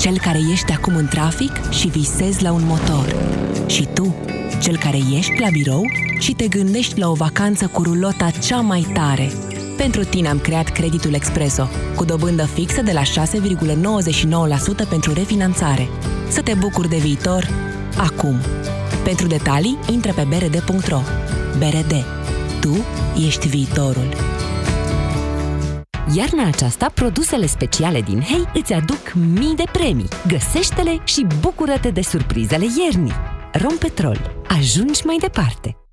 cel care ești acum în trafic și visezi la un motor. Și tu, cel care ești la birou și te gândești la o vacanță cu rulota cea mai tare. Pentru tine am creat creditul Expreso, cu dobândă fixă de la 6,99% pentru refinanțare. Să te bucuri de viitor acum. Pentru detalii, intră pe brd.ro. BRD. Tu ești viitorul. Iarna aceasta, produsele speciale din Hei îți aduc mii de premii. Găsește-le și bucură-te de surprizele iernii. Rompetrol. Ajungi mai departe.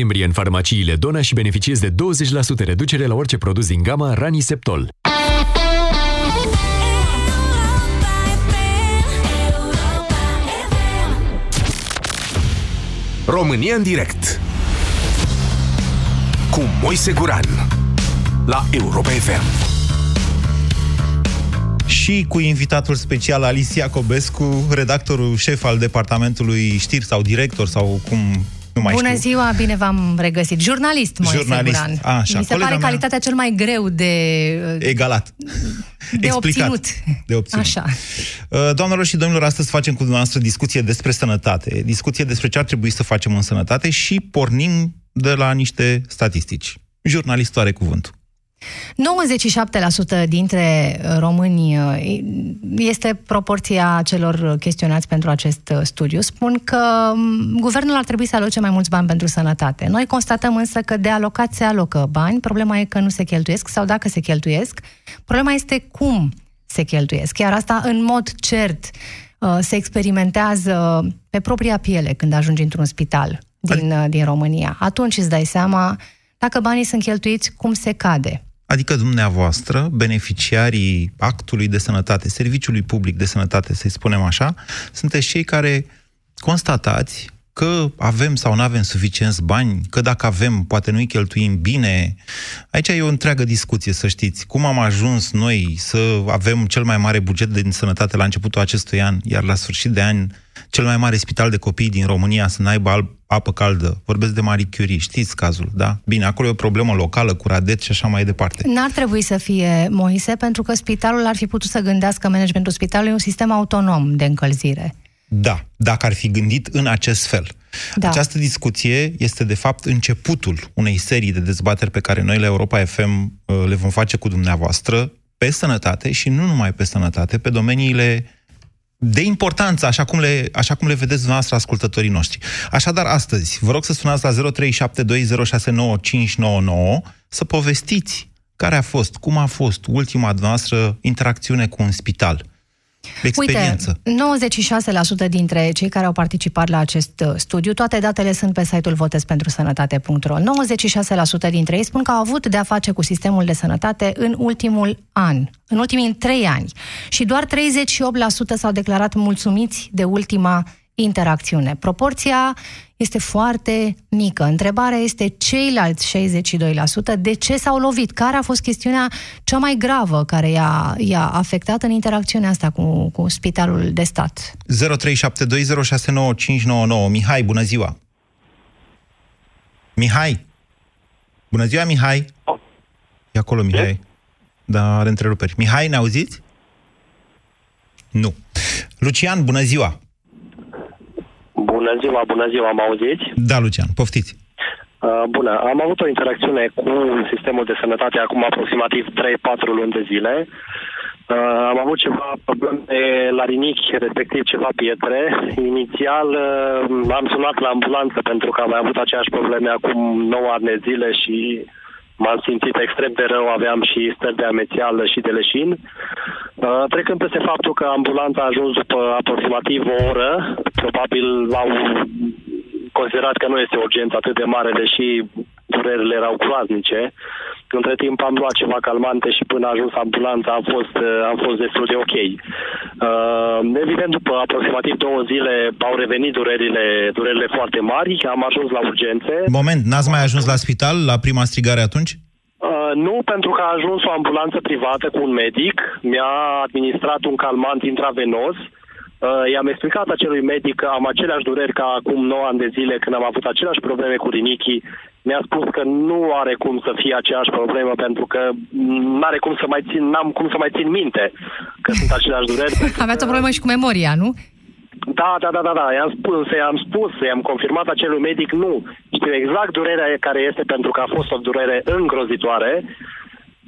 noiembrie în farmaciile Dona și beneficiezi de 20% reducere la orice produs din gama Raniseptol. România în direct cu Moise Guran la Europa FM. Și cu invitatul special Alicia Cobescu, redactorul șef al departamentului știri sau director sau cum nu mai Bună știu. ziua, bine v-am regăsit. Jurnalist, Moise Jurnalist. Guran. A, așa, Mi se colega pare mea- calitatea cel mai greu de, Egalat. de Explicat. obținut. De obținut. Așa. Uh, Doamnelor și domnilor, astăzi facem cu dumneavoastră discuție despre sănătate, discuție despre ce ar trebui să facem în sănătate și pornim de la niște statistici. Jurnalistul are cuvântul. 97% dintre români uh, este proporția celor chestionați pentru acest uh, studiu. Spun că m, guvernul ar trebui să aloce mai mulți bani pentru sănătate. Noi constatăm însă că de alocat se alocă bani, problema e că nu se cheltuiesc sau dacă se cheltuiesc, problema este cum se cheltuiesc. Chiar asta în mod cert uh, se experimentează pe propria piele când ajungi într-un spital din, uh, din România. Atunci îți dai seama dacă banii sunt cheltuiți cum se cade. Adică dumneavoastră, beneficiarii actului de sănătate, serviciului public de sănătate, să-i spunem așa, sunteți cei care constatați că avem sau nu avem suficienți bani, că dacă avem, poate nu-i cheltuim bine. Aici e o întreagă discuție, să știți. Cum am ajuns noi să avem cel mai mare buget de sănătate la începutul acestui an, iar la sfârșit de an cel mai mare spital de copii din România să n-aibă al- apă caldă. Vorbesc de Marie Curie, știți cazul, da? Bine, acolo e o problemă locală cu radet și așa mai departe. N-ar trebui să fie Moise, pentru că spitalul ar fi putut să gândească managementul spitalului un sistem autonom de încălzire. Da, dacă ar fi gândit în acest fel. Da. Această discuție este, de fapt, începutul unei serii de dezbateri pe care noi la Europa FM uh, le vom face cu dumneavoastră pe sănătate și nu numai pe sănătate, pe domeniile de importanță, așa cum le, așa cum le vedeți dumneavoastră ascultătorii noștri. Așadar, astăzi, vă rog să sunați la 0372069599 să povestiți care a fost, cum a fost ultima noastră interacțiune cu un spital. Experiență. Uite, 96% dintre cei care au participat la acest uh, studiu, toate datele sunt pe site-ul votezpentrusănătate.ro. 96% dintre ei spun că au avut de-a face cu sistemul de sănătate în ultimul an, în ultimii trei ani. Și doar 38% s-au declarat mulțumiți de ultima interacțiune. Proporția este foarte mică. Întrebarea este ceilalți 62%, de ce s-au lovit? Care a fost chestiunea cea mai gravă care i-a, i-a afectat în interacțiunea asta cu, cu spitalul de stat? 0372069599. Mihai, bună ziua! Mihai! Bună ziua, Mihai! E acolo, Mihai. Da, are întreruperi. Mihai, ne auziți? Nu. Lucian, bună ziua! Bună ziua, bună ziua, mă auziți? Da, Lucian, poftiți. Uh, bună, am avut o interacțiune cu sistemul de sănătate acum aproximativ 3-4 luni de zile. Uh, am avut ceva probleme la rinichi, respectiv ceva pietre. Inițial uh, am sunat la ambulanță pentru că am mai avut aceeași probleme acum 9 ani de zile și m-am simțit extrem de rău, aveam și stări de amețială și de leșin. Uh, trecând peste faptul că ambulanța a ajuns după aproximativ o oră, probabil au considerat că nu este o urgență atât de mare, deși durerile erau groaznice. Între timp am luat ceva calmante și până a ajuns ambulanța am fost, uh, am fost destul de ok. Uh, evident, după aproximativ două zile au revenit durerile, durerile foarte mari, am ajuns la urgențe. Moment, n-ați mai ajuns la spital la prima strigare atunci? Uh, nu, pentru că a ajuns o ambulanță privată cu un medic, mi-a administrat un calmant intravenos, Uh, i-am explicat acelui medic că am aceleași dureri ca acum 9 ani de zile când am avut aceleași probleme cu rinichii. Mi-a spus că nu are cum să fie aceeași problemă pentru că nu are cum să mai țin, n-am cum să mai țin minte că sunt aceleași dureri. Aveți o problemă și cu memoria, nu? Da, da, da, da, da. I-am spus, i-am spus, i-am confirmat acelui medic, nu. Știu exact durerea care este pentru că a fost o durere îngrozitoare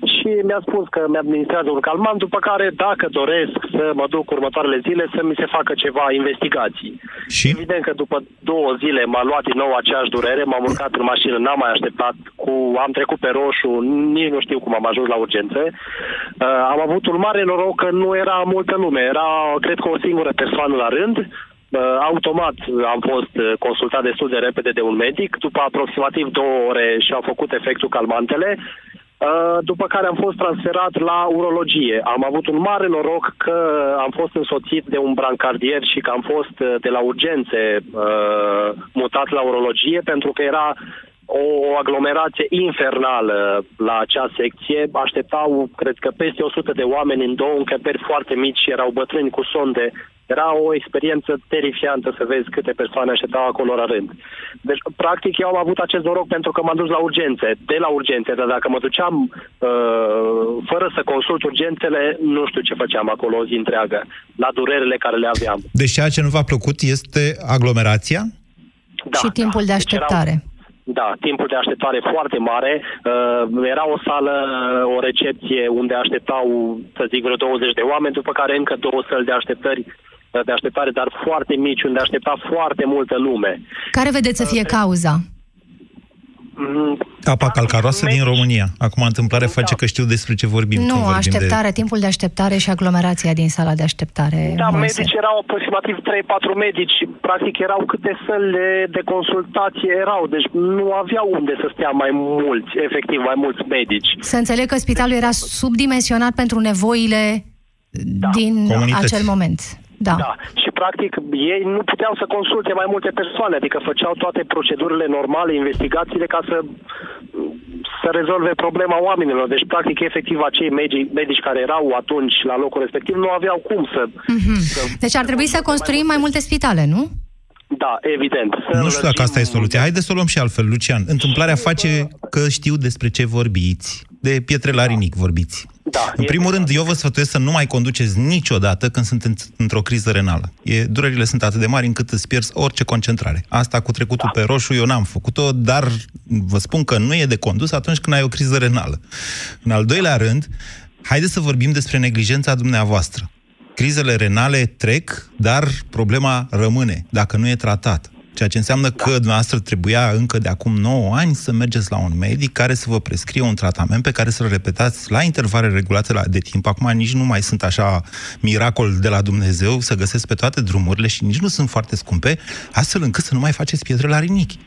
și mi-a spus că mi-administrează un calmant, după care, dacă doresc să mă duc următoarele zile, să mi se facă ceva investigații. Și? Evident că după două zile m-a luat din nou aceeași durere, m-am urcat în mașină, n-am mai așteptat, cu, am trecut pe roșu, nici nu știu cum am ajuns la urgențe. Uh, am avut un mare noroc că nu era multă lume, era, cred că, o singură persoană la rând, Uh, automat am fost uh, consultat destul de repede de un medic. După aproximativ două ore și-au făcut efectul calmantele. Uh, după care am fost transferat la urologie. Am avut un mare noroc că am fost însoțit de un brancardier și că am fost uh, de la urgențe uh, mutat la urologie pentru că era o aglomerație infernală la acea secție. Așteptau, cred că, peste 100 de oameni în două încăperi foarte mici, erau bătrâni cu sonde era o experiență terifiantă să vezi câte persoane așteptau acolo la rând. Deci, practic, eu am avut acest noroc pentru că m-am dus la urgențe, de la urgențe, dar dacă mă duceam uh, fără să consult urgențele, nu știu ce făceam acolo o zi întreagă, la durerile care le aveam. Deci ceea ce nu v-a plăcut este aglomerația? Da, și timpul da. de așteptare. Deci erau, da, timpul de așteptare foarte mare. Uh, era o sală, o recepție unde așteptau, să zic, vreo 20 de oameni, după care încă două săli de așteptări de așteptare, dar foarte mici, unde aștepta foarte multă lume. Care vedeți să fie cauza? Mm, Apa calcaroasă din România. Acum, întâmplare da. face că știu despre ce vorbim. Nu, vorbim așteptare, de... timpul de așteptare și aglomerația din sala de așteptare. Da, Moise. medici erau aproximativ 3-4 medici. Practic erau câte săli de consultație erau. Deci nu aveau unde să stea mai mulți, efectiv, mai mulți medici. Să înțeleg că spitalul era subdimensionat pentru nevoile da. din Comunități. acel moment. Da. da. Și practic ei nu puteau să consulte mai multe persoane, adică făceau toate procedurile normale, investigațiile ca să să rezolve problema oamenilor. Deci, practic, efectiv, acei medici, medici care erau atunci la locul respectiv nu aveau cum să... Mm-hmm. să deci ar trebui să construim mai multe spitale, nu? Da, evident. Nu știu dacă asta e soluția. Haideți să o luăm și altfel, Lucian. Întâmplarea face că știu despre ce vorbiți. De pietre la rinic vorbiți. Da, în primul rând, eu vă sfătuiesc să nu mai conduceți niciodată când sunteți într-o criză renală. E, durerile sunt atât de mari încât îți pierzi orice concentrare. Asta cu trecutul da. pe roșu eu n-am făcut-o, dar vă spun că nu e de condus atunci când ai o criză renală. În al doilea rând, haideți să vorbim despre neglijența dumneavoastră. Crizele renale trec, dar problema rămâne dacă nu e tratată. Ceea ce înseamnă că dumneavoastră trebuia încă de acum 9 ani să mergeți la un medic care să vă prescrie un tratament pe care să-l repetați la intervale regulate la, de timp. Acum nici nu mai sunt așa miracol de la Dumnezeu să găsesc pe toate drumurile și nici nu sunt foarte scumpe, astfel încât să nu mai faceți pietre la rinichi.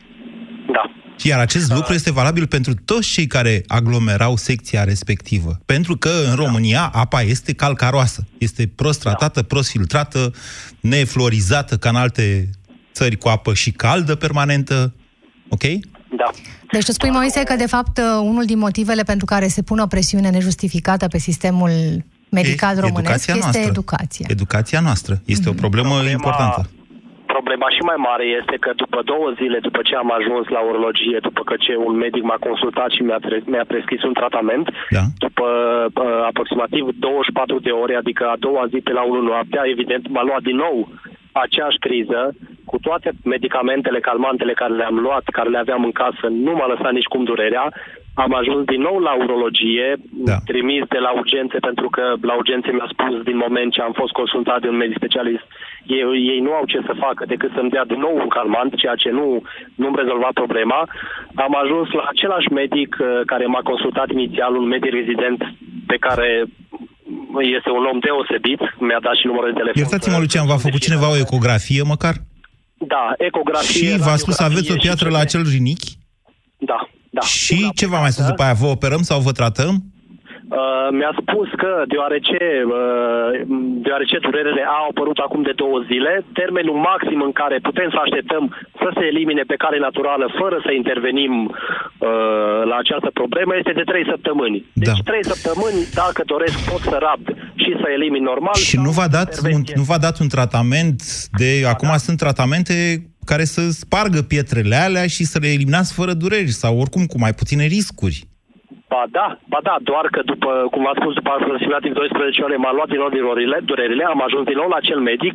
Da. Iar acest lucru este valabil pentru toți cei care aglomerau secția respectivă. Pentru că în România apa este calcaroasă. Este prost tratată, prost filtrată, neflorizată ca în alte țări cu apă și caldă permanentă, ok? Da. Deci tu spui, Moise, că de fapt unul din motivele pentru care se pune o presiune nejustificată pe sistemul medical e, românesc educația este noastră. educația. Educația noastră. Este mm-hmm. o problemă Problema... importantă problema și mai mare este că după două zile după ce am ajuns la urologie, după ce un medic m-a consultat și mi-a, tre- mi-a prescris un tratament, da. după uh, aproximativ 24 de ore, adică a doua zi pe la 1 noaptea, evident m-a luat din nou aceeași criză, cu toate medicamentele calmantele care le-am luat, care le aveam în casă, nu m-a lăsat nici cum durerea. Am ajuns din nou la urologie, Da. trimis de la urgențe, pentru că la urgențe mi-a spus din moment ce am fost consultat de un medic specialist, ei, ei nu au ce să facă decât să-mi dea din nou un calmant, ceea ce nu, nu-mi rezolva problema. Am ajuns la același medic uh, care m-a consultat inițial, un medic rezident pe care este un om deosebit, mi-a dat și numărul de telefon. Iertați-mă, Lucian, v-a făcut cineva o ecografie măcar? Da, ecografie. Și v-a spus aveți o radiografie piatră și la CT. acel rinichi? Da, da. Și ce v-a mai spus după aia? Vă operăm sau vă tratăm? Uh, mi-a spus că deoarece, uh, deoarece durerele au apărut acum de două zile, termenul maxim în care putem să așteptăm să se elimine pe cale naturală fără să intervenim uh, la această problemă este de trei săptămâni. Deci Da. trei săptămâni, dacă doresc, pot să rabd și să elimin normal. Și sau nu v-a dat un, intervenție. nu v-a dat un tratament de... Acum da. sunt tratamente care să spargă pietrele alea și să le eliminați fără dureri sau oricum cu mai puține riscuri. Ba da, ba da, doar că după, cum v-am spus, după aproximativ 12 ore m-a luat din nou durerile, durerile, am ajuns din nou la acel medic.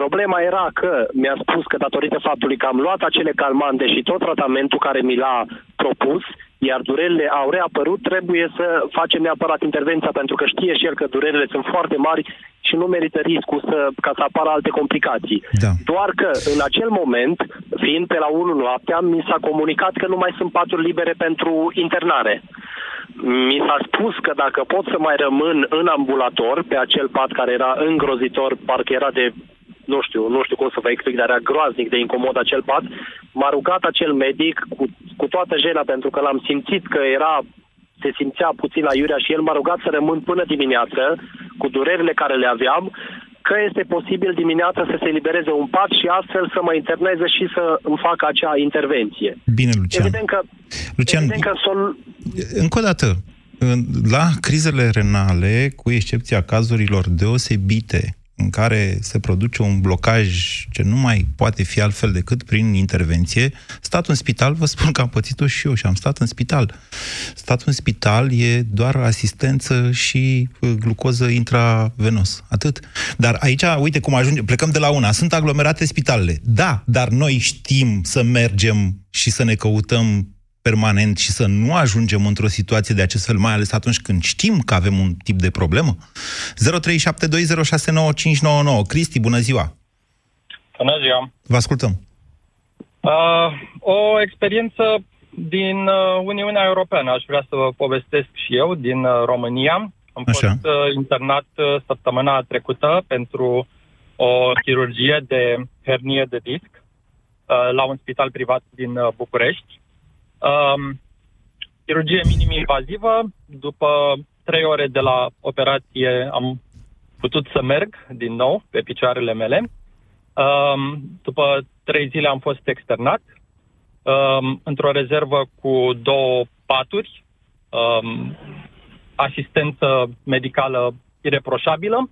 Problema era că mi-a spus că datorită faptului că am luat acele calmante și tot tratamentul care mi l-a propus, iar durerile au reapărut, trebuie să facem neapărat intervenția pentru că știe și el că durerile sunt foarte mari și nu merită riscul să, ca să apară alte complicații. Da. Doar că în acel moment, fiind pe la 1 noaptea, mi s-a comunicat că nu mai sunt paturi libere pentru internare. Mi s-a spus că dacă pot să mai rămân în ambulator, pe acel pat care era îngrozitor, parcă era de, nu știu, nu știu cum să vă explic, dar era groaznic de incomod acel pat, m-a rugat acel medic cu, cu toată jena, pentru că l-am simțit că era se simțea puțin la iurea și el m-a rugat să rămân până dimineață cu durerile care le aveam, că este posibil dimineața să se elibereze un pat și astfel să mă interneze și să îmi facă acea intervenție. Bine, Lucian. Evident că, Lucian, evident că sol... Încă o dată, în- la crizele renale, cu excepția cazurilor deosebite în care se produce un blocaj ce nu mai poate fi altfel decât prin intervenție, stat în spital, vă spun că am pățit-o și eu și am stat în spital. Statul în spital e doar asistență și uh, glucoză intravenos. Atât. Dar aici, uite cum ajungem, plecăm de la una. Sunt aglomerate spitalele. Da, dar noi știm să mergem și să ne căutăm permanent și să nu ajungem într-o situație de acest fel, mai ales atunci când știm că avem un tip de problemă? 0372069599. Cristi, bună ziua! Bună ziua! Vă ascultăm. Uh, o experiență din uh, Uniunea Europeană, aș vrea să vă povestesc și eu, din uh, România. Am Așa. fost uh, internat uh, săptămâna trecută pentru o chirurgie de hernie de disc uh, la un spital privat din uh, București. Um, chirurgie minim-invazivă. După trei ore de la operație am putut să merg din nou pe picioarele mele. Um, după trei zile am fost externat um, într-o rezervă cu două paturi, um, asistență medicală ireproșabilă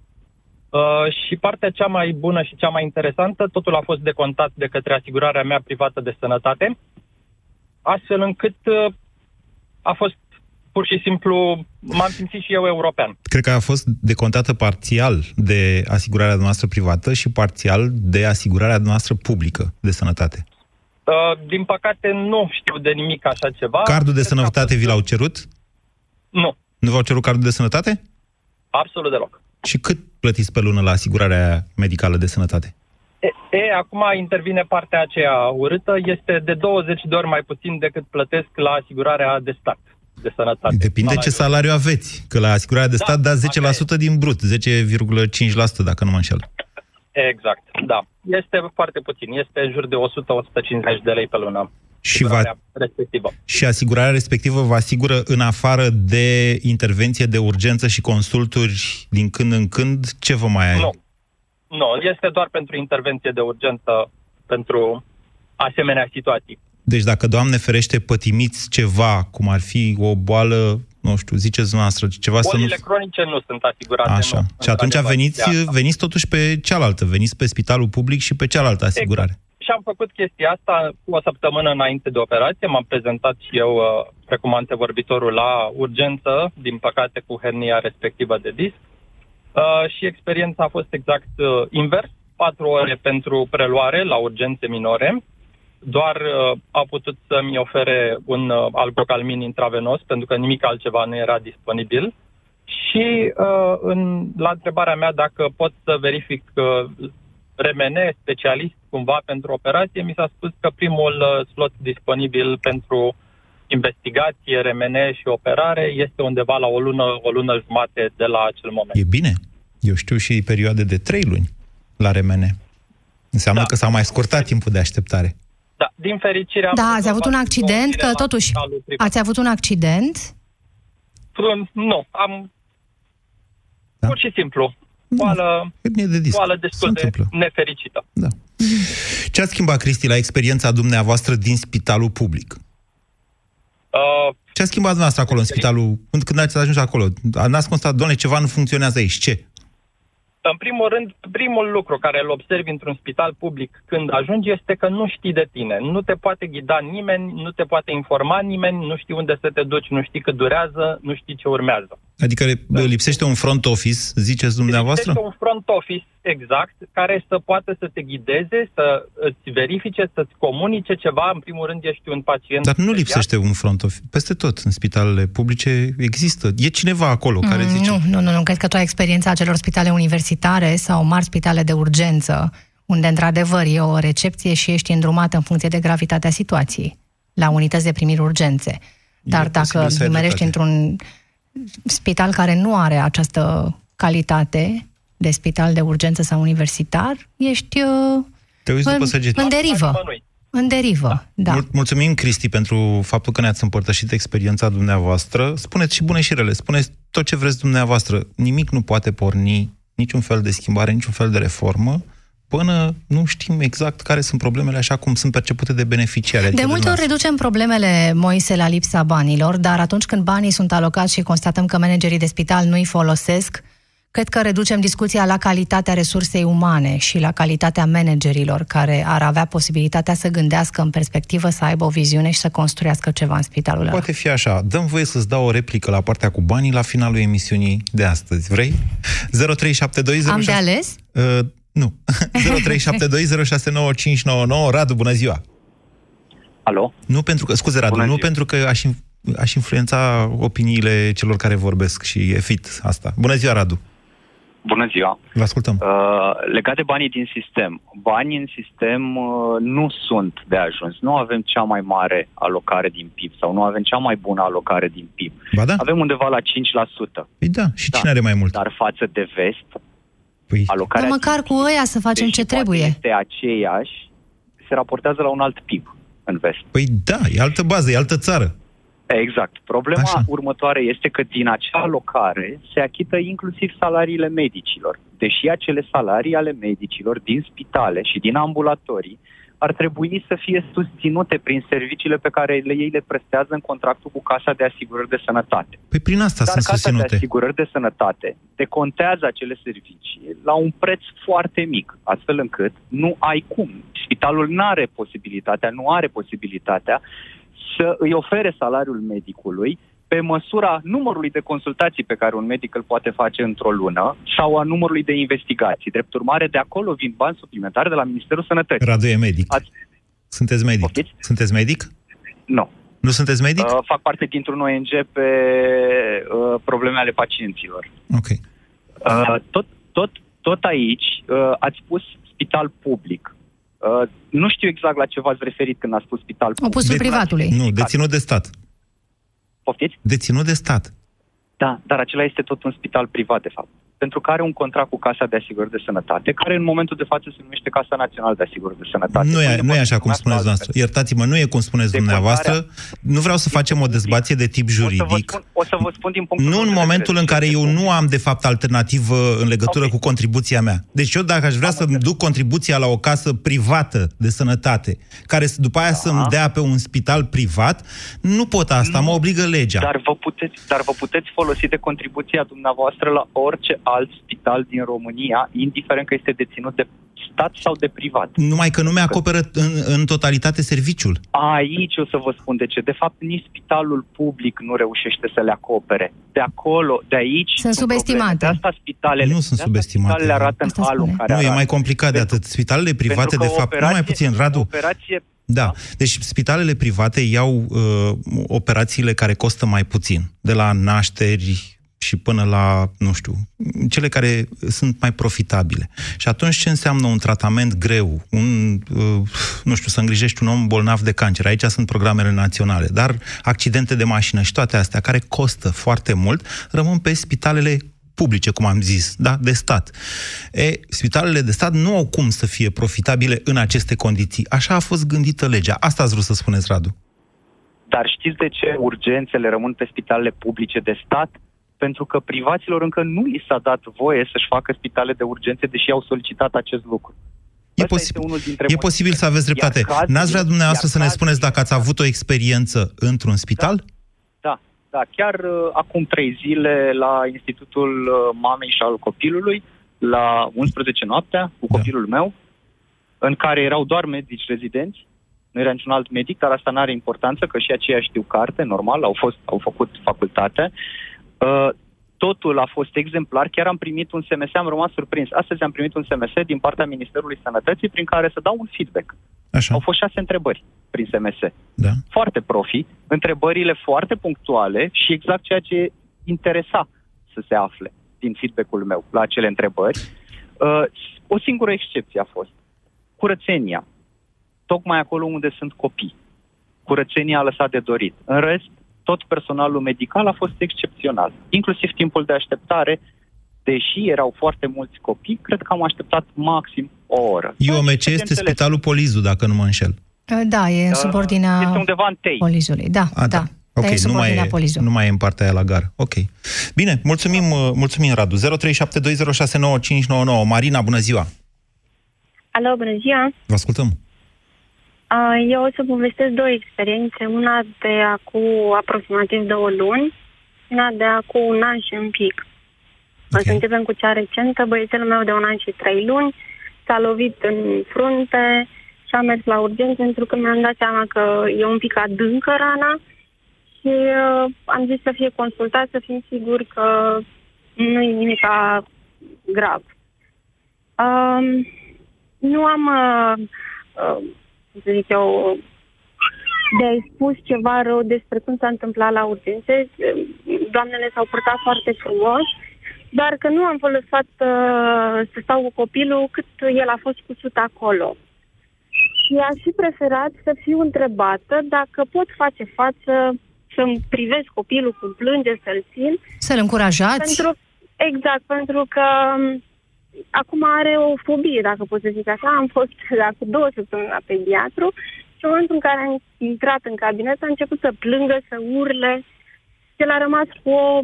uh, și partea cea mai bună și cea mai interesantă, totul a fost decontat de către asigurarea mea privată de sănătate, astfel încât uh, a fost pur și simplu, m-am simțit și eu european. Cred că a fost decontată parțial de asigurarea noastră privată și parțial de asigurarea noastră publică de sănătate. Uh, din păcate nu știu de nimic așa ceva. Cardul de Cred că a sănătate fost- vi l-au cerut? Nu, Nu v-au cerut cardul de sănătate? absolut deloc. Și cât plătiți pe lună la asigurarea medicală de sănătate? E, e, acum intervine partea aceea urâtă, este de 20 de ori mai puțin decât plătesc la asigurarea de stat de sănătate. Depinde ce salariu aveți. Că la asigurarea de Da, stat dați așa 10% din brut, 10,5% dacă nu mă înșel. Exact, da. Este foarte puțin, este în jur de 100-150 de lei pe lună. Și, va, asigurarea respectivă. și asigurarea respectivă vă asigură în afară de intervenție de urgență și consulturi din când în când, ce vă mai Nu. Nu, este doar pentru intervenție de urgență, pentru asemenea situații. Deci dacă, Doamne ferește, pătimiți ceva, cum ar fi o boală, nu știu, ziceți noastră, ceva să nu... Bolile cronice nu sunt asigurate. Așa. Nu, Și atunci într-adevăr, veniți, de asta. veniți totuși pe cealaltă, veniți pe spitalul public și pe cealaltă asigurare. Și am făcut chestia asta cu o săptămână înainte de operație. M-am prezentat și eu, uh, precum antevorbitorul, la urgență, din păcate cu hernia respectivă de disc. Uh, și experiența a fost exact uh, invers. Patru ore pentru preluare la urgențe minore doar uh, a putut să-mi ofere un uh, albocalmin intravenos, pentru că nimic altceva nu era disponibil. Și uh, în, la întrebarea mea dacă pot să verific uh, RMN, specialist cumva pentru operație, mi s-a spus că primul uh, slot disponibil pentru investigație, RMN și operare este undeva la o lună, o lună jumate de la acel moment. E bine. Eu știu și perioade de trei luni la RMN. Înseamnă Da. că s-a mai scurtat timpul de așteptare. Da, din fericire am Da, fost ați avut un luat accident, la că totuși spitalul privat. ați avut un accident. Nu, am Da? pur și simplu boală, Hernie de disc. boală Se destul de întâmplă. nefericită. Da. Ce a schimbat, Cristi, la experiența dumneavoastră din spitalul public? Uh, Ce a schimbat dumneavoastră acolo, în spitalul, când, când ați ajuns acolo? N-ați constat, doamne, ceva nu funcționează aici. Ce? În primul rând, primul lucru care îl observi într-un spital public când ajungi este că nu știi de tine. Nu te poate ghida nimeni, nu te poate informa nimeni, nu știi unde să te duci, nu știi cât durează, nu știi ce urmează. Adică Da. lipsește un front office, ziceți dumneavoastră? Este un front office exact care să poată să te ghideze, să îți verifice, să-ți comunice ceva. În primul rând ești un pacient. Dar nu mediat. lipsește un front office. Peste tot, în spitalele publice, există. E cineva acolo care Mm, zice... Nu, nu, nu, nu. Cred că tu ai experiența acelor spitale universitare sau mari spitale de urgență, unde într-adevăr e o recepție și ești îndrumat în funcție de gravitatea situației, la unități de primiri urgențe. Dar posibil dacă să ai nimerești dreptate. într-un spital care nu are această calitate de spital de urgență sau universitar, ești uh, Te uiți după în, săgeți. în derivă. Nimănui. În derivă, da. Mul- Mulțumim, Cristi, pentru faptul că ne-ați împărtășit experiența dumneavoastră. Spuneți și bune și rele, spuneți tot ce vreți dumneavoastră. Nimic nu poate porni, niciun fel de schimbare, niciun fel de reformă, până nu știm exact care sunt problemele așa cum sunt percepute de beneficiari. adică De multe ori dumneavoastră. reducem problemele, Moise, la lipsa banilor, dar atunci când banii sunt alocați și constatăm că managerii de spital nu îi folosesc, cred că reducem discuția la calitatea resursei umane și la calitatea managerilor care ar avea posibilitatea să gândească în perspectivă, să aibă o viziune și să construiască ceva în spitalul ăla. Poate fi așa. Dăm voie să-ți dau o replică la partea cu banii la finalul emisiunii de astăzi. Vrei? 0372 Am de ales? Uh, nu. 0372069599 Radu, bună ziua! Alo? Nu pentru că, scuze Radu, Bună nu ziua. pentru că aș, in- aș influența opiniile celor care vorbesc și e fit asta. Bună ziua, Radu! Bună ziua! Vă ascultăm. Uh, legat de banii din sistem. Banii în sistem uh, nu sunt de ajuns. Nu avem cea mai mare alocare din PIB sau nu avem cea mai bună alocare din PIB. Ba da? Avem undeva la 5%. Păi da, și Da. cine are mai mult? Dar față de vest, Păi, alocarea Dar măcar cu ăia să facem deși ce poate trebuie. este aceeași, se raportează la un alt PIB în vest. păi da, e altă bază, e altă țară. Exact. Problema Așa. Așa. următoare este că din acea alocare se achită inclusiv salariile medicilor. Deși acele salarii ale medicilor din spitale și din ambulatorii ar trebui să fie susținute prin serviciile pe care le, ei le prestează în contractul cu Casa de Asigurări de Sănătate. Păi prin asta Dar sunt Casa de susținute. Asigurări de Sănătate decontează acele servicii la un preț foarte mic, astfel încât nu ai cum. Spitalul nu are posibilitatea, nu are posibilitatea să îi ofere salariul medicului pe măsura numărului de consultații pe care un medic îl poate face într-o lună sau a numărului de investigații. Drept urmare, de acolo vin bani suplimentari de la Ministerul Sănătății. Radu e medic. Ați... Sunteți medic. Poftiți? Sunteți medic? Nu. Nu sunteți medic? Uh, fac parte dintr-un ONG pe uh, probleme ale pacienților. Ok. Uh, tot, tot, tot aici uh, ați spus spital public. Uh, nu știu exact la ce v-ați referit când ați spus spital public. Opusul De- privatului. Nu, deținut de stat. Poftiți? Deținut de stat. Da, dar acela este tot un spital privat, de fapt. Pentru că are un contract cu Casa de Asigurări de Sănătate, care în momentul de față se numește Casa Națională de Asigurări de Sănătate. Nu e, Unde nu e poate așa cum să spuneți numească dumneavoastră. Iertați-mă, nu e cum spuneți Decontarea- dumneavoastră. Nu vreau să facem o dezbație de tip altfel. O să, vă juridic. spun, o să vă spun din punctul Nu meu în de momentul vedere. în care eu nu am, de fapt, alternativă în legătură Ok. cu contribuția mea. Deci eu, dacă aș vrea să-mi duc contribuția la o casă privată de sănătate, care să- după aia să-mi dea pe un spital privat, nu pot asta, mă obligă legea. Dar vă, puteți, dar vă puteți folosi de contribuția dumneavoastră la orice alt spital din România, indiferent că este deținut de stat sau de privat. Numai că nu mi-acoperă în, în totalitate serviciul. Aici o să vă spun de ce. De fapt, nici spitalul public nu reușește să le acopere. De acolo, de aici... Sunt subestimate. De asta spitalele... Nu sunt de asta subestimate. Spitalele arată în halul în care Nu, e arată. mai complicat de atât. Spitalele private, de fapt, nu mai puțin, Radu. Operație Da, deci spitalele private iau uh, operațiile care costă mai puțin, de la nașteri și până la, nu știu, cele care sunt mai profitabile. Și atunci ce înseamnă un tratament greu, un, uh, nu știu, să îngrijești un om bolnav de cancer? Aici sunt programele naționale, dar accidente de mașină și toate astea care costă foarte mult, rămân pe spitalele publice, cum am zis, da, de stat. E, spitalele de stat nu au cum să fie profitabile în aceste condiții. Așa a fost gândită legea. Asta ați vrut să spuneți, Radu. Dar știți de ce urgențele rămân pe spitalele publice de stat? Pentru că privaților încă nu li s-a dat voie să-și facă spitale de urgențe, deși au solicitat acest lucru. E, Ăsta posi- este unul dintre e posibil să aveți dreptate. Iar cazurile- N-ați vrea dumneavoastră iar să ne cazurile- spuneți dacă ați avut o experiență într-un spital? Da, da. Chiar uh, acum trei zile la Institutul uh, Mamei și al Copilului, la 11 noaptea, cu copilul meu, în care erau doar medici rezidenți, nu era niciun alt medic, dar asta nu are importanță, că și aceia știu carte, normal, au, fost, au făcut facultate. Uh, totul a fost exemplar, chiar am primit un SMS, am rămas surprins. Astăzi am primit un SMS din partea Ministerului Sănătății prin care să dau un feedback. Așa. Au fost șase întrebări prin SMS Da. foarte profi, întrebările foarte punctuale și exact ceea ce interesa să se afle din feedback-ul meu la acele întrebări. Uh, o singură excepție a fost curățenia. Tocmai acolo unde sunt copii. Curățenia a lăsat de dorit. În rest, tot personalul medical a fost excepțional. Inclusiv timpul de așteptare, deși erau foarte mulți copii, cred că am așteptat maxim o oră. IOMC Ceea ce este înțeles. Spitalul Polizu, dacă nu mă înșel. Da, e în subordinea Este undeva în tei. Polizului. Da, A, da. Ok, da, e în nu mai, subordinea e, Polizului. nu mai e în partea aia la gar. Ok. Bine, mulțumim, uh, mulțumim Radu. 0372069599. Marina, bună ziua! Alo, bună ziua! Vă ascultăm. Uh, Eu o să povestesc două experiențe, una de acum aproximativ două luni, una de acum un an și un pic. O să începem cu cea recentă. Băiețelul meu de un an și trei luni s-a lovit în frunte și a mers la urgență pentru că mi-am dat seama că e un pic adâncă rana și uh, am zis să fie consultat, să fim siguri că nu e nimic grav. Um, nu am, uh, uh, cum să zic eu, de spus ceva rău despre cum s-a întâmplat la urgențe. Doamnele s-au purtat foarte frumos, dar că nu am fost lăsat uh, să stau cu copilul cât el a fost cusut acolo. Și aș fi preferat să fiu întrebată dacă pot face față să-mi privesc copilul cum plânge, să-l țin. Să-l încurajați? Pentru, exact, pentru că um, acum are o fobie, dacă pot să zic așa. Am fost acum două săptămâni la pediatru și în momentul în care am intrat în cabinet a început să plângă, să urle și el a rămas cu o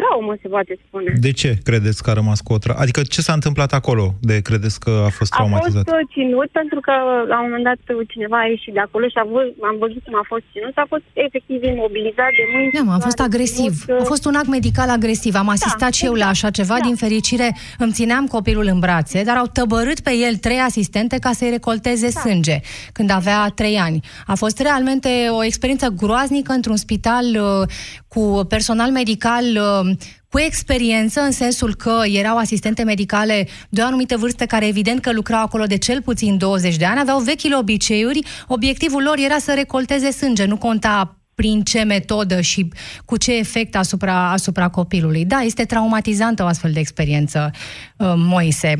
traumă, se poate spune. De ce credeți că a rămas cu o tra- Adică ce s-a întâmplat acolo de credeți că a fost A fost traumatizat? uh, ținut pentru că la un moment dat cineva a ieșit de acolo și a văzut, am văzut cum a fost ținut. A fost efectiv imobilizat de mâini. Da, mă, a fost agresiv. A fost un act medical agresiv. Am asistat și eu la așa ceva. Din fericire îmi țineam copilul în brațe, dar au tăbărât pe el trei asistente ca să-i recolteze sânge când avea trei ani. A fost realmente o experiență groaznică într-un spital uh, cu personal medical uh, cu experiență, în sensul că erau asistente medicale de o anumită vârstă care evident că lucrau acolo de cel puțin 20 de ani, aveau vechile obiceiuri, obiectivul lor era să recolteze sânge, nu conta prin ce metodă și cu ce efect asupra, asupra copilului. Da, este traumatizantă o astfel de experiență, uh, Moise.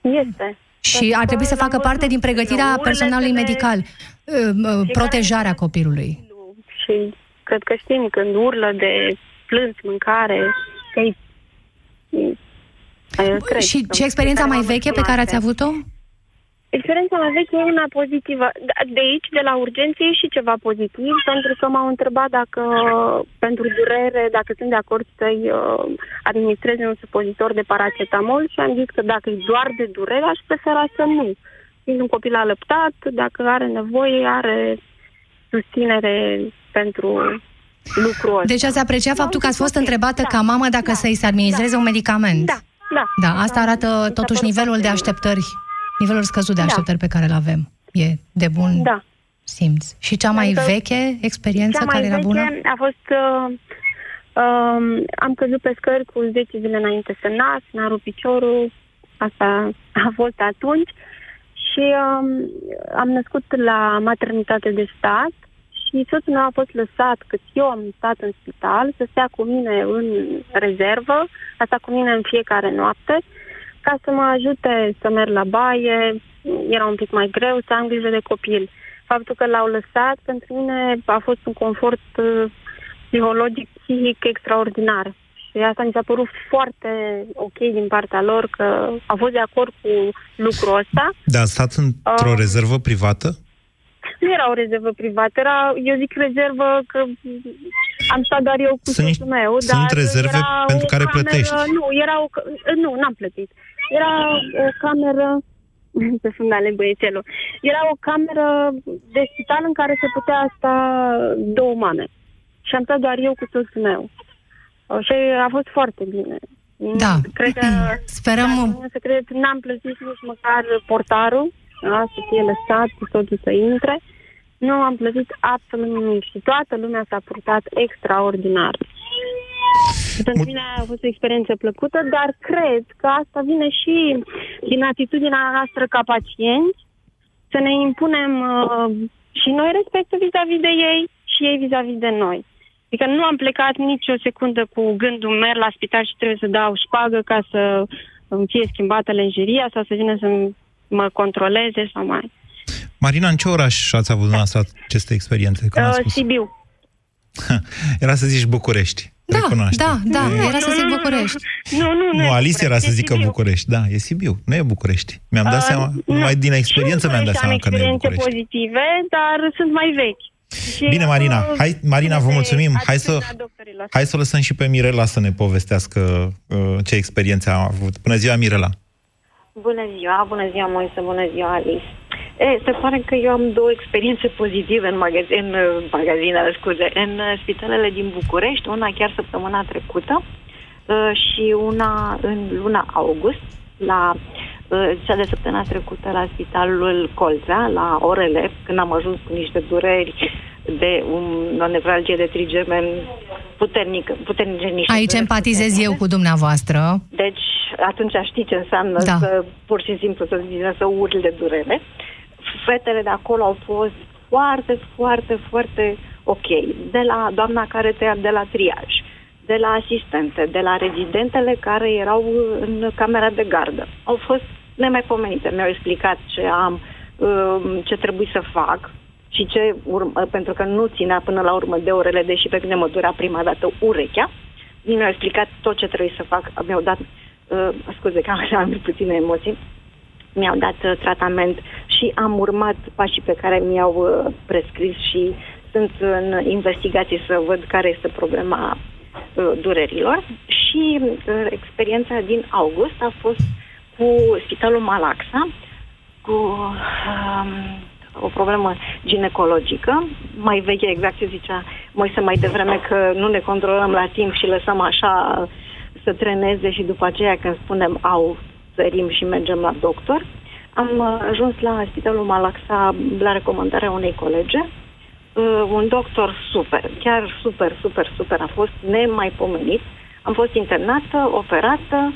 Este. Și ar trebui să facă parte din pregătirea urletele personalului medical, uh, uh, protejarea copilului. Și cred că știm când urlă de plâns, mâncare, că Și ce experiența mai veche pe care ați avut-o? Experiența mai veche e una pozitivă. De aici, de la urgență, e și ceva pozitiv, pentru că m-au întrebat dacă, pentru durere, dacă sunt de acord să-i uh, administreze un supozitor de paracetamol și am zis că dacă e doar de durere, aș prefera să nu. Fiind un copil alăptat, dacă are nevoie, are susținere pentru lucrul ăsta. Deci ați apreciat faptul că ați fost Ok, întrebată da, ca mamă dacă da, să-i se administreze un medicament. Da, da. Da, asta arată mi s-a totuși părut nivelul de foarte- așteptări, nivelul scăzut de Da. așteptări pe care îl avem. E de bun Da. simț. Și cea mai Adică veche experiență Cea mai care era veche bună? a fost... Uh, um, am căzut pe scări cu 10 zile înainte să nasc, mi-a rupt piciorul, asta a fost atunci. Și um, am născut la maternitate de stat și soțul meu a fost lăsat cât eu am stat în spital să stea cu mine în rezervă, asta cu mine în fiecare noapte, ca să mă ajute să merg la baie, era un pic mai greu, să am grijă de copil. Faptul că l-au lăsat, pentru mine a fost un confort uh, psihologic, psihic extraordinar. Și asta mi s-a părut foarte ok din partea lor, că au fost de acord cu lucrul ăsta. Dar ați stat într-o Um, rezervă privată? Nu era o rezervă privată, era, eu zic rezervă că am stat doar eu cu Sunt soțul meu. sunt dar rezerve era pentru o care cameră, plătești. Nu, era o, ca- nu, n-am plătit. Era o cameră pe fundale băiețelul. Era o cameră de spital în care se putea sta două mame. Și am stat doar eu cu soțul meu. Uh, Și a fost foarte bine. Da. Cred că Sperăm... dacă nu se crede, n-am plătit nici măcar portarul, da, să fie lăsat cu totul să intre. Nu am plătit absolut nimic și toată lumea s-a purtat extraordinar. Și pentru mine a fost o experiență plăcută, dar cred că asta vine și din atitudinea noastră ca pacienți, să ne impunem uh, și noi respectul vis-a-vis de ei și ei vis-a-vis de noi. Adică nu am plecat nici o secundă cu gândul merg la spital și trebuie să dau șpagă ca să îmi fie schimbată lenjeria sau să vină să mă controleze sau mai. Marina, în ce oraș ați avut dumneavoastră aceste experiențe? Că n-ați Uh, spus. Sibiu. Era să zici București. Da, Recunoaște. da, da, Nu, era să nu, zic nu, nu, București. Nu, nu, nu. Nu, e Alice era București, să e zică Sibiu. București. Da, e Sibiu. Nu e București. Mi-am dat Uh, seama, nu, numai din și experiență în mi-am dat seama București că nu e am experiențe București. pozitive, dar sunt mai vechi. Și, Bine, Marina, uh, hai, Marina, vă de mulțumim. Hai să, atitudinea doctorilor. hai să o lăsăm și pe Mirela să ne povestească uh, ce experiențe a avut. Bună ziua, Mirela! Bună ziua, bună ziua, Moise, bună ziua, Alice. E, se pare că eu am două experiențe pozitive în, magaz- în uh, magazinele, scuze, în uh, spitalele din București, una chiar săptămâna trecută uh, și una în luna august, la uh, cea de săptămâna trecută la spitalul Colțea, la orele, când am ajuns cu niște dureri de un, o nevralgie de trigemen puternică, puternice niște Aici dureri empatizez puternice. eu cu dumneavoastră. Deci, atunci știți ce înseamnă Da. să pur și simplu să vină să urli de durere. Fetele de acolo au fost foarte, foarte, foarte ok. De la doamna care te ia de la triaj, de la asistente, de la rezidentele care erau în camera de gardă. Au fost nemaipomenite. Mi-au explicat ce am, um, ce trebuie să fac și ce urmă, pentru că nu ținea până la urmă de orele, deși pe mine mă durea prima dată urechea. Mi-au explicat tot ce trebuie să fac. Mi-au dat, uh, scuze că am, am puține emoții, mi-au dat uh, tratament și am urmat pașii pe care mi-au uh, prescris și sunt în investigații să văd care este problema uh, durerilor. Și uh, experiența din august a fost cu Spitalul Malaxa, cu um, o problemă ginecologică, mai veche, exact ce zicea Moise mai devreme, că nu ne controlăm la timp și lăsăm așa să treneze și după aceea când spunem au, sărim și mergem la doctor. Am uh, ajuns la Spitalul Malaxa la recomandarea unei colege, uh, un doctor super, chiar super, super, super, a fost nemaipomenit. Am fost internată, operată,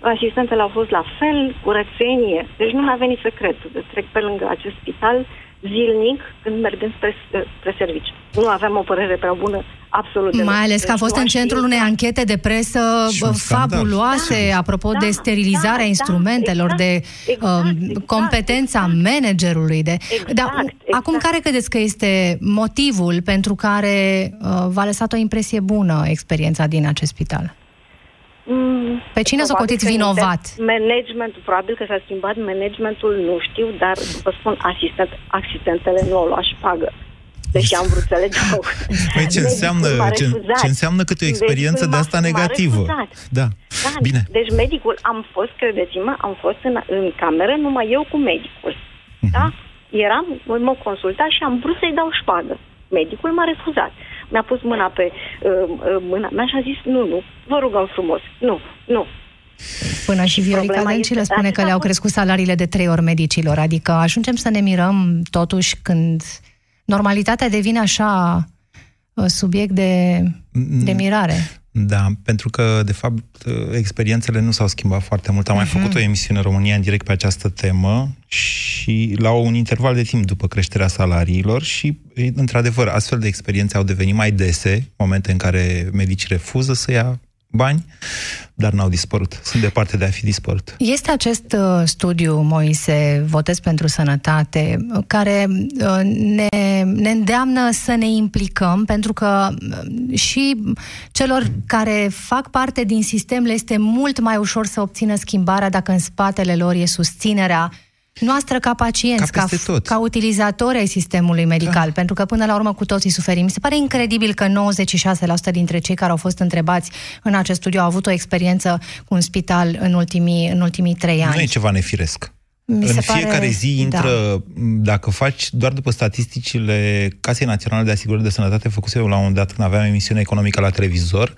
asistentele au fost la fel, curățenie. Deci nu mi-a venit să cred. Trec pe lângă acest spital zilnic când mergem spre, spre serviciu. Nu aveam o părere prea bună absolut deloc. Mai ales că a Deci fost nu în știu centrul unei anchete de presă Și un bă, scandal. fabuloase Da, apropo da, de sterilizarea da, instrumentelor, exact, de exact, um, exact, competența managerului. De... Exact, Dar exact. acum care credeți că este motivul pentru care uh, v-a lăsat o impresie bună experiența din acest spital? Mm, Pe cine probabil socotiți că vinovat? Managementul, probabil că s-a schimbat managementul, nu știu, dar vă spun, asistent, asistentele nu au luat șpagă. Deși am vrut să le dau. Păi ce înseamnă, Medicul m-a ce, refuzat. ce înseamnă câte o experiență Medicul de m-a- asta m-a negativă? refuzat. Da. Da, Bine. Deci medicul, am fost, credeți-mă, am fost în, în cameră numai eu cu medicul. Mhm. Da? Eram, mă consulta și am vrut să-i dau șpagă. Medicul m-a refuzat. Mi-a pus mâna pe uh, uh, mâna mea și a zis, nu, nu, vă rugăm frumos, nu, nu. Până și Viorica Dăncilă le spune că le-au crescut salariile de trei ori medicilor, adică ajungem să ne mirăm totuși când normalitatea devine așa uh, subiect de, de mirare. Da, pentru că, de fapt, experiențele nu s-au schimbat foarte mult. Am uh-huh. mai mhm. făcut o emisiune în România în direct pe această temă și la un interval de timp după creșterea salariilor și, într-adevăr, astfel de experiențe au devenit mai dese, momente în care medicii refuză să ia bani, dar n-au dispărut. Sunt departe de a fi dispărut. Este acest uh, studiu, Moise, Votez pentru Sănătate, care uh, ne, ne îndeamnă să ne implicăm, pentru că uh, și celor care fac parte din sistem le este mult mai ușor să obțină schimbarea dacă în spatele lor e susținerea noastră ca pacienți, ca, ca, ca utilizatori ai sistemului medical, da. pentru că până la urmă cu toții suferim. Mi se pare incredibil că 96% dintre cei care au fost întrebați în acest studiu au avut o experiență cu un spital în ultimii, în ultimii trei ani. Nu e ceva nefiresc. Mi în fiecare pare... zi intră, da. dacă faci doar după statisticile Casei Naționale de Asigurări de Sănătate făcuse eu la un moment dat când aveam emisiune economică la televizor,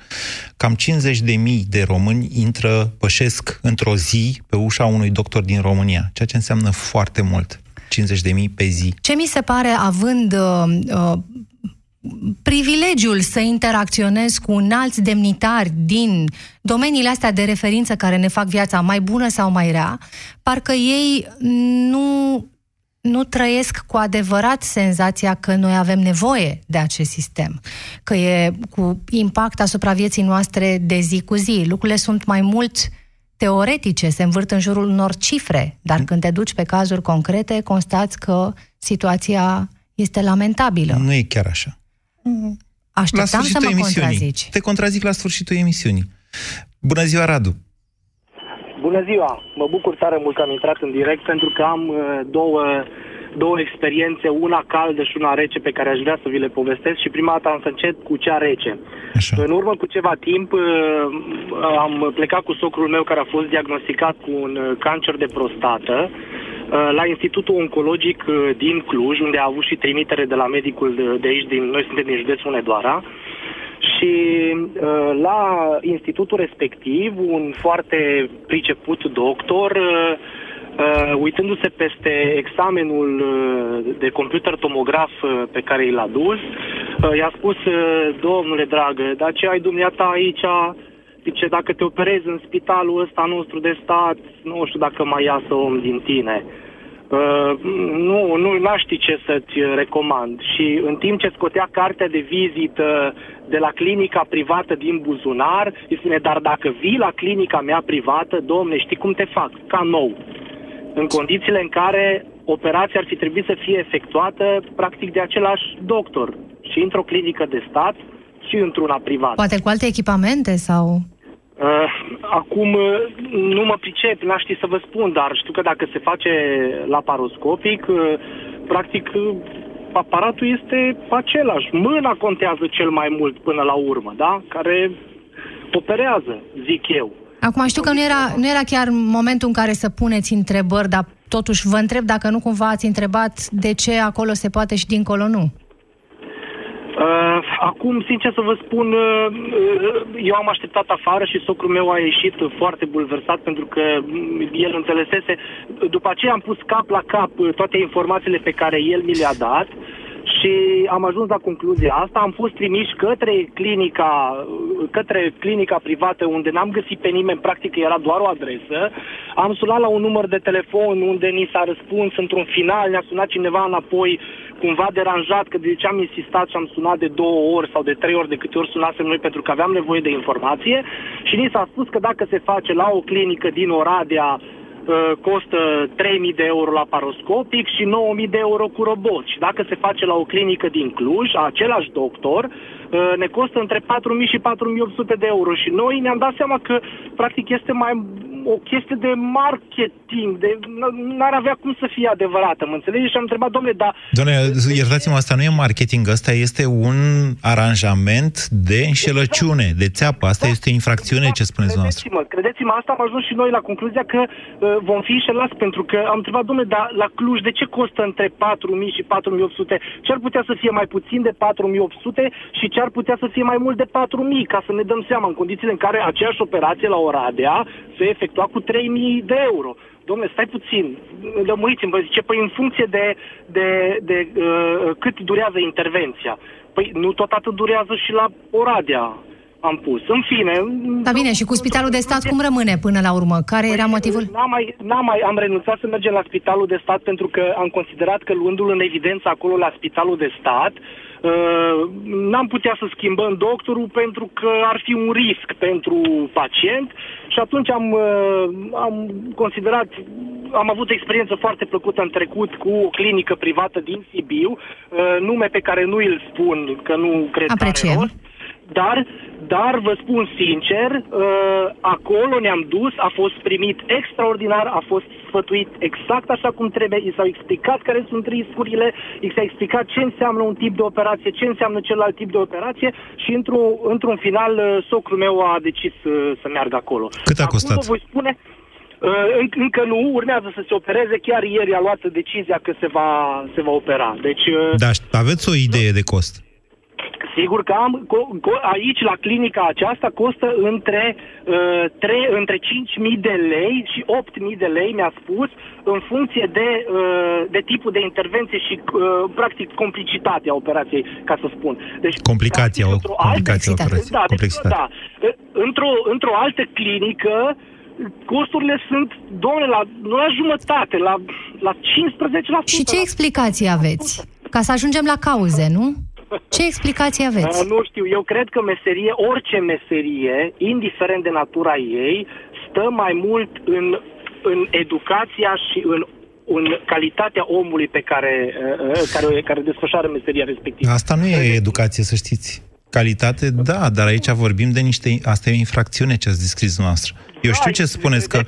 cam 50 de mii de români intră, pășesc într-o zi pe ușa unui doctor din România, ceea ce înseamnă foarte mult. 50 de mii pe zi. Ce mi se pare, având uh, uh, privilegiul să interacționez cu un alți demnitari din domeniile astea de referință care ne fac viața mai bună sau mai rea, parcă ei nu, nu trăiesc cu adevărat senzația că noi avem nevoie de acest sistem, că e cu impact asupra vieții noastre de zi cu zi. Lucrurile sunt mai mult teoretice, se învârt în jurul unor cifre, dar când te duci pe cazuri concrete, constați că situația este lamentabilă. Nu e chiar așa. Așteptam să mă contrazici. Te contrazic la sfârșitul emisiunii. Bună ziua, Radu! Bună ziua! Mă bucur tare mult că am intrat în direct pentru că am uh, două, două experiențe, una caldă și una rece pe care aș vrea să vi le povestesc și prima dată am să încep cu cea rece. Așa. În urmă cu ceva timp uh, am plecat cu socrul meu care a fost diagnosticat cu un uh, cancer de prostată Uh, la Institutul Oncologic uh, din Cluj, unde a avut și trimitere de la medicul de aici, din, noi suntem din județul Hunedoara, și uh, la institutul respectiv, un foarte priceput doctor, uitându-se peste examenul de computer tomograf pe care i l-a dus, i-a spus, domnule dragă, dar ce ai dumneata aici, zice, dacă te operezi în spitalul ăsta nostru de stat, nu știu dacă mai iasă om din tine. Uh, nu, nu aș ști ce să-ți recomand. Și în timp ce scotea cartea de vizită de la clinica privată din buzunar, îi spune, dar dacă vii la clinica mea privată, domne, știi cum te fac? Ca nou. În condițiile în care operația ar fi trebuit să fie efectuată practic de același doctor. Și într-o clinică de stat și într-una privată. Poate cu alte echipamente sau... Uh, acum uh, nu mă pricep, n-aș ști să vă spun, dar știu că dacă se face laparoscopic, uh, practic uh, aparatul este același. Mâna contează cel mai mult până la urmă, da? Care operează, zic eu. Acum știu că nu era, nu era chiar momentul în care să puneți întrebări, dar totuși vă întreb dacă nu cumva ați întrebat de ce acolo se poate și dincolo nu. Uh, acum, sincer să vă spun, uh, uh, eu am așteptat afară și socrul meu a ieșit foarte bulversat pentru că el înțelesese. După aceea am pus cap la cap toate informațiile pe care el mi le-a dat și am ajuns la concluzia asta. Am fost trimiși către clinica, către clinica privată unde n-am găsit pe nimeni, practic era doar o adresă. Am sunat la un număr de telefon unde ni s-a răspuns într-un final, ne-a sunat cineva înapoi cumva deranjat că de ce am insistat și am sunat de două ori sau de trei ori de câte ori sunasem noi pentru că aveam nevoie de informație și ni s-a spus că dacă se face la o clinică din Oradea uh, costă 3.000 de euro la paroscopic și 9.000 de euro cu robot. Și dacă se face la o clinică din Cluj, același doctor, uh, ne costă între 4.000 și 4.800 de euro. Și noi ne-am dat seama că, practic, este mai o chestie de marketing, de, n-ar avea cum să fie adevărată, mă înțelegi? Și am întrebat, domnule, dar... Doamne, iertați-mă, asta nu e marketing, asta este un aranjament de înșelăciune, de țeapă, asta este o infracțiune, ce spuneți dumneavoastră. Credeți-mă, credeți-mă, asta am ajuns și noi la concluzia că uh, vom fi înșelați, pentru că am întrebat, domnule, dar la Cluj, de ce costă între 4.000 și 4.800? Ce ar putea să fie mai puțin de 4.800 și ce ar putea să fie mai mult de 4.000, ca să ne dăm seama, în condițiile în care aceeași operație la Oradea se efectua cu 3.000 de euro. Domnule, stai puțin, lămuriți-mi, vă zice, păi în funcție de, de, de uh, cât durează intervenția. Păi nu tot atât durează și la Oradea am pus. În fine... Da bine, și cu spitalul de stat cum rămâne până la urmă? Care era Păi, motivul? N-am, mai, n-am, mai, am renunțat să mergem la spitalul de stat pentru că am considerat că luându-l în evidență acolo la spitalul de stat, uh, n-am putea să schimbăm doctorul pentru că ar fi un risc pentru pacient și atunci am, uh, am considerat, am avut o experiență foarte plăcută în trecut cu o clinică privată din Sibiu, uh, nume pe care nu îl spun, că nu cred că are Apreciem. rost. Dar, dar vă spun sincer, uh, acolo ne-am dus, a fost primit extraordinar, a fost sfătuit exact așa cum trebuie, i s-au explicat care sunt riscurile, i s-a explicat ce înseamnă un tip de operație, ce înseamnă celălalt tip de operație și într-un, într-un final uh, socrul meu a decis uh, să meargă acolo. Cât a Acum costat? vă voi spune, uh, înc- încă nu, urmează să se opereze, chiar ieri a luat decizia că se va, se va opera. Deci, uh, Dar aveți o idee de cost? Sigur că am, co, co, aici, la clinica aceasta, costă între, uh, 3, între 5.000 de lei și 8.000 de lei, mi-a spus, în funcție de, uh, de tipul de intervenție și, uh, practic, complicitatea operației, ca să spun. Deci, Complicația, o într-o complicație altă, operației, da, deci, complexitate. da, într-o, într-o altă clinică, costurile sunt, domnule, la, nu la jumătate, la, la 15%. Și ce explicații aveți? Ca să ajungem la cauze, nu? Ce explicații aveți? Uh, nu știu, eu cred că meserie, orice meserie, indiferent de natura ei, stă mai mult în, în educația și în, în calitatea omului pe care, uh, uh, care, care desfășoară meseria respectivă. Asta nu e educație, să știți. Calitate, da, dar aici vorbim de niște... Asta e o infracțiune ce ați descris noastră. Eu știu ce spuneți, că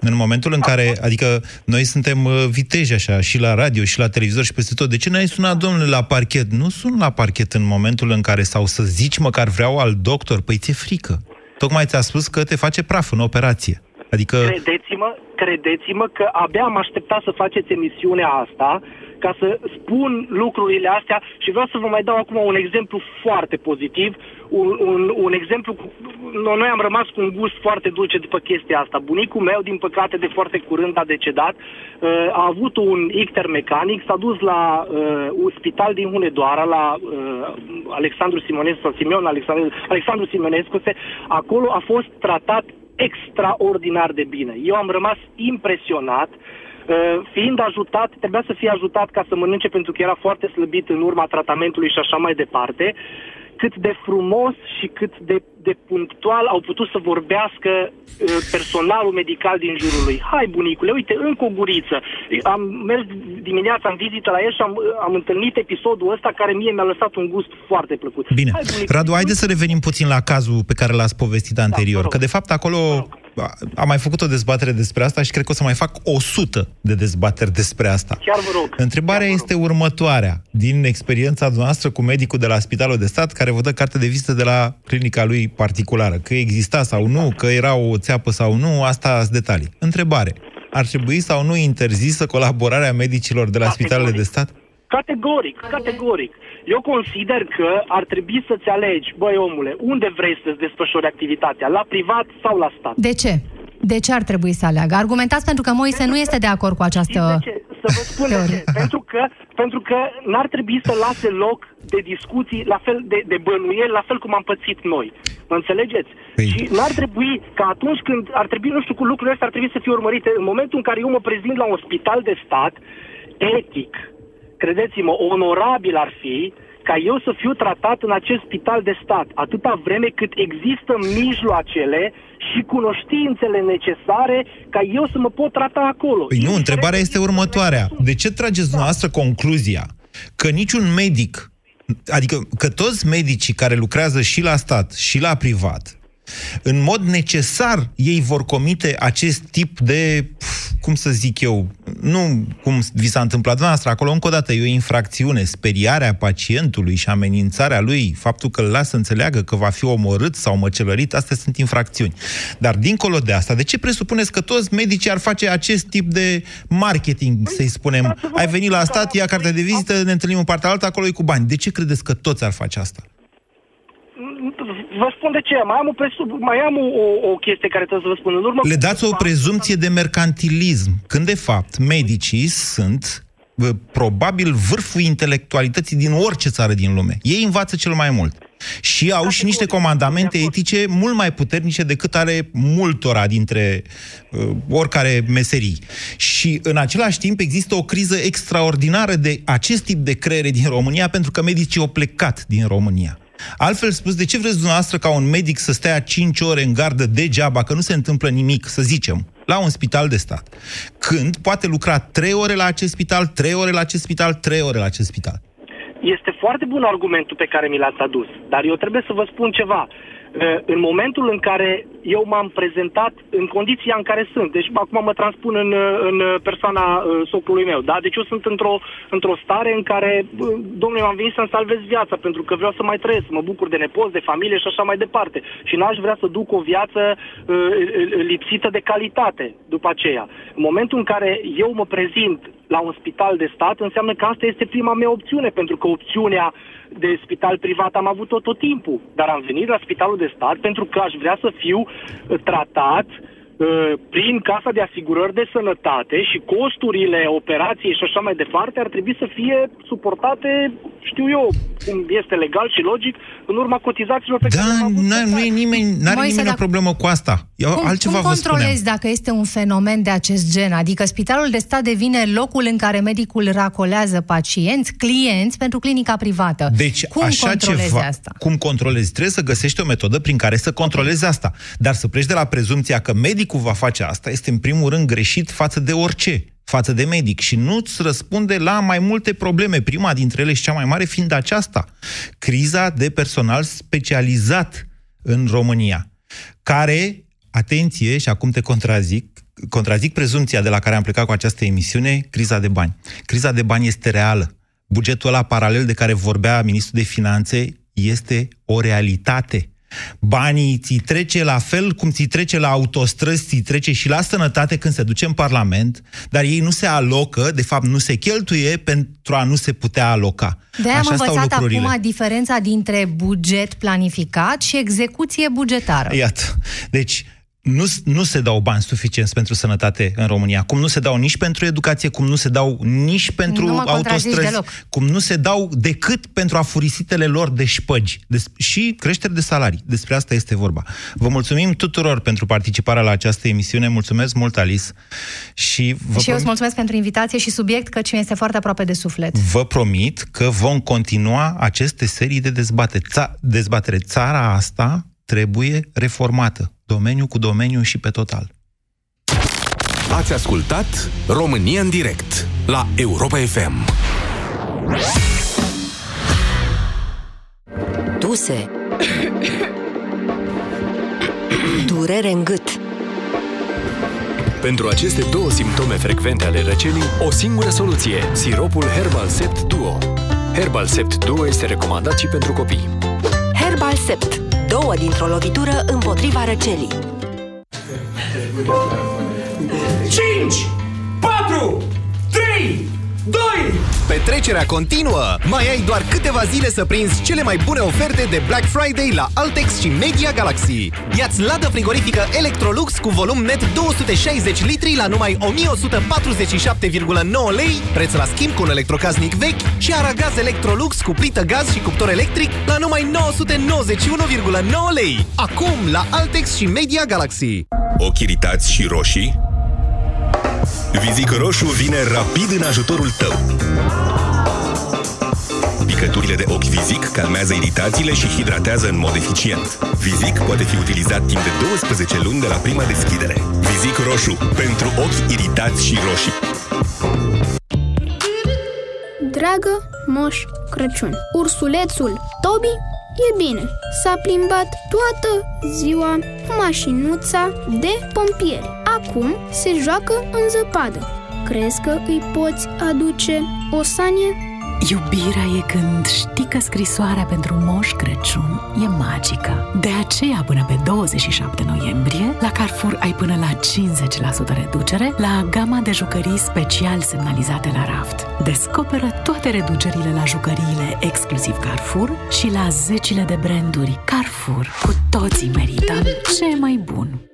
în momentul în care... Adică noi suntem uh, viteji așa, și la radio, și la televizor, și peste tot. De ce n-ai sunat, domnule, la parchet? Nu sun la parchet în momentul în care... Sau să zici măcar vreau al doctor. Păi ți-e frică. Tocmai ți-a spus că te face praf în operație. Adică... Credeți-mă, credeți-mă că abia am așteptat să faceți emisiunea asta ca să spun lucrurile astea și vreau să vă mai dau acum un exemplu foarte pozitiv, un, un, un exemplu, cu, noi am rămas cu un gust foarte dulce după chestia asta. Bunicul meu, din păcate, de foarte curând a decedat, uh, a avut un icter mecanic, s-a dus la uh, un spital din Hunedoara, la uh, Alexandru Simonescu, sau Simeon Alexandru, Alexandru Simonescu, se, acolo a fost tratat extraordinar de bine. Eu am rămas impresionat Uh, fiind ajutat, trebuia să fie ajutat ca să mănânce pentru că era foarte slăbit în urma tratamentului și așa mai departe, cât de frumos și cât de, de punctual au putut să vorbească uh, personalul medical din jurul lui. Hai, bunicule, uite, încă o guriță. Am mers dimineața în vizită la el și am, am întâlnit episodul ăsta care mie mi-a lăsat un gust foarte plăcut. Bine. Hai, bunicule, Radu, haideți să revenim puțin la cazul pe care l-ați povestit anterior, Da, vă rog. că de fapt acolo am mai făcut o dezbatere despre asta și cred că o să mai fac 100 de dezbateri despre asta. Chiar vă rog. Întrebarea este următoarea. Din experiența noastră cu medicul de la Spitalul de Stat, care vă dă carte de vizită de la clinica lui particulară, că exista sau nu, că era o țeapă sau nu, asta sunt detalii. Întrebare. Ar trebui sau nu interzisă colaborarea medicilor de la spitalele de stat? Categoric, categoric. Eu consider că ar trebui să-ți alegi, băi omule, unde vrei să-ți desfășori activitatea, la privat sau la stat. De ce? De ce ar trebui să aleagă? Argumentați pentru că Moise nu este de acord cu această... Știți de ce? Să vă spun de ce. pentru că, pentru că n-ar trebui să lase loc de discuții, la fel de, de bănuieli, la fel cum am pățit noi. Mă înțelegeți? Păi. Și n-ar trebui ca atunci când ar trebui, nu știu, cu lucrurile astea ar trebui să fie urmărite, în momentul în care eu mă prezint la un spital de stat, etic, credeți-mă, onorabil ar fi ca eu să fiu tratat în acest spital de stat, atâta vreme cât există mijloacele și cunoștințele necesare ca eu să mă pot trata acolo. Păi nu, întrebarea este următoarea. De ce trageți dumneavoastră concluzia că niciun medic, adică că toți medicii care lucrează și la stat și la privat, în mod necesar ei vor comite acest tip de, cum să zic eu, nu cum vi s-a întâmplat noastră, acolo încă o dată e o infracțiune, speriarea pacientului și amenințarea lui, faptul că îl lasă înțeleagă că va fi omorât sau măcelărit, astea sunt infracțiuni. Dar dincolo de asta, de ce presupuneți că toți medicii ar face acest tip de marketing, să-i spunem? Ai venit la stat, ia cartea de vizită, ne întâlnim în partea alta, acolo e cu bani. De ce credeți că toți ar face asta? Vă spun de ce. Mai am o, presu- mai am o, o, o chestie care trebuie să vă spun. În urmă Le dați o prezumție de mercantilism, când de fapt medicii sunt bă, probabil vârful intelectualității din orice țară din lume. Ei învață cel mai mult. Și au și niște comandamente etice mult mai puternice decât are multora dintre uh, oricare meserii. Și în același timp există o criză extraordinară de acest tip de creiere din România pentru că medicii au plecat din România. Altfel spus, de ce vreți dumneavoastră ca un medic să stea 5 ore în gardă degeaba, că nu se întâmplă nimic, să zicem, la un spital de stat, când poate lucra 3 ore la acest spital, 3 ore la acest spital, 3 ore la acest spital? Este foarte bun argumentul pe care mi l-ați adus, dar eu trebuie să vă spun ceva. Uh, În momentul în care eu m-am prezentat în condiția în care sunt, deci acum mă transpun în, uh, în persoana uh, socului meu, da? Deci eu sunt într-o, într-o stare în care, uh, domnule, m-am venit să-mi salvez viața, pentru că vreau să mai trăiesc, mă bucur de nepoți, de familie și așa mai departe. Și n-aș vrea să duc o viață uh, lipsită de calitate după aceea. În momentul în care eu mă prezint la un spital de stat, înseamnă că asta este prima mea opțiune, pentru că opțiunea de spital privat. Am avut-o tot timpul, dar am venit la spitalul de stat pentru că aș vrea să fiu uh, tratat uh, prin Casa de Asigurări de Sănătate și costurile operației și așa mai departe ar trebui să fie suportate, știu eu, cum este legal și logic, în urma cotizațiilor pe care Da, le-am avut. n- nu e nimeni, n-are Moise, nimeni o dacă- problemă cu asta. Eu Cum, altceva cum vă spuneam. controlezi dacă este un fenomen de acest gen? Adică spitalul de stat devine locul în care medicul racolează pacienți, clienți pentru clinica privată. Deci, cum așa controlezi ceva, asta? Cum controlezi? Trebuie să găsești o metodă prin care să controlezi asta. Dar să pleci de la prezumția că medicul va face asta este în primul rând greșit față de orice față de medic și nu-ți răspunde la mai multe probleme. Prima dintre ele și cea mai mare fiind aceasta. Criza de personal specializat în România, care, atenție, și acum te contrazic, contrazic prezumția de la care am plecat cu această emisiune, criza de bani. Criza de bani este reală. Bugetul ăla paralel de care vorbea ministrul de finanțe este o realitate. Banii ți trece la fel cum ți trece la autostrăzi, ți trece și la sănătate când se duce în Parlament, dar ei nu se alocă, de fapt nu se cheltuie pentru a nu se putea aloca. De am Așa stau învățat lucrurile. acum diferența dintre buget planificat și execuție bugetară. Iată. Deci, nu, nu se dau bani suficienți pentru sănătate în România, cum nu se dau nici pentru educație, cum nu se dau nici pentru Nu mă contrazici autostrăzi, deloc. cum nu se dau decât pentru afurisitele lor de șpăgi Des- și creșteri de salarii. Despre asta este vorba. Vă mulțumim tuturor pentru participarea la această emisiune. Mulțumesc mult, Alice. Și vă, și eu îți prom- mulțumesc pentru invitație și subiect, căci mi este foarte aproape de suflet. vă promit că vom continua aceste serii de dezbatere. Ța- dezbatere. Țara asta trebuie reformată, domeniu cu domeniu și pe total. Ați ascultat România în direct la Europa FM. Duse Durere în gât Pentru aceste două simptome frecvente ale răcelii, o singură soluție, siropul Herbal Sept Duo. Herbal Sept Duo este recomandat și pentru copii. Herbal Sept Două dintr-o lovitură împotriva răcelii. 5, 4, 3, 2, Petrecerea continuă! Mai ai doar câteva zile să prinzi cele mai bune oferte de Black Friday la Altex și Media Galaxy. Iați ladă frigorifică Electrolux cu volum net 260 litri la numai 1147,9 lei, preț la schimb cu un electrocasnic vechi și aragaz Electrolux cu plită gaz și cuptor electric la numai 991,9 lei. Acum la Altex și Media Galaxy. Ochi iritați și roșii? Vizic Roșu vine rapid în ajutorul tău. Picăturile de ochi Vizic calmează iritațiile și hidratează în mod eficient. Vizic poate fi utilizat timp de 12 luni de la prima deschidere. Vizic Roșu. Pentru ochi iritați și roșii. Dragă Moș Crăciun, ursulețul Tobi e bine. S-a plimbat toată ziua cu mașinuța de pompieri. Acum se joacă în zăpadă. Crezi că îi poți aduce o sanie? Iubirea e când știi că scrisoarea pentru Moș Crăciun e magică. De aceea, până pe 27 noiembrie, la Carrefour ai până la 50% reducere la gama de jucării special semnalizate la raft. Descoperă toate reducerile la jucăriile exclusiv Carrefour și la zecile de branduri Carrefour. Cu toții merităm ce mai bun!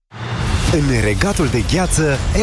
În regatul de gheață,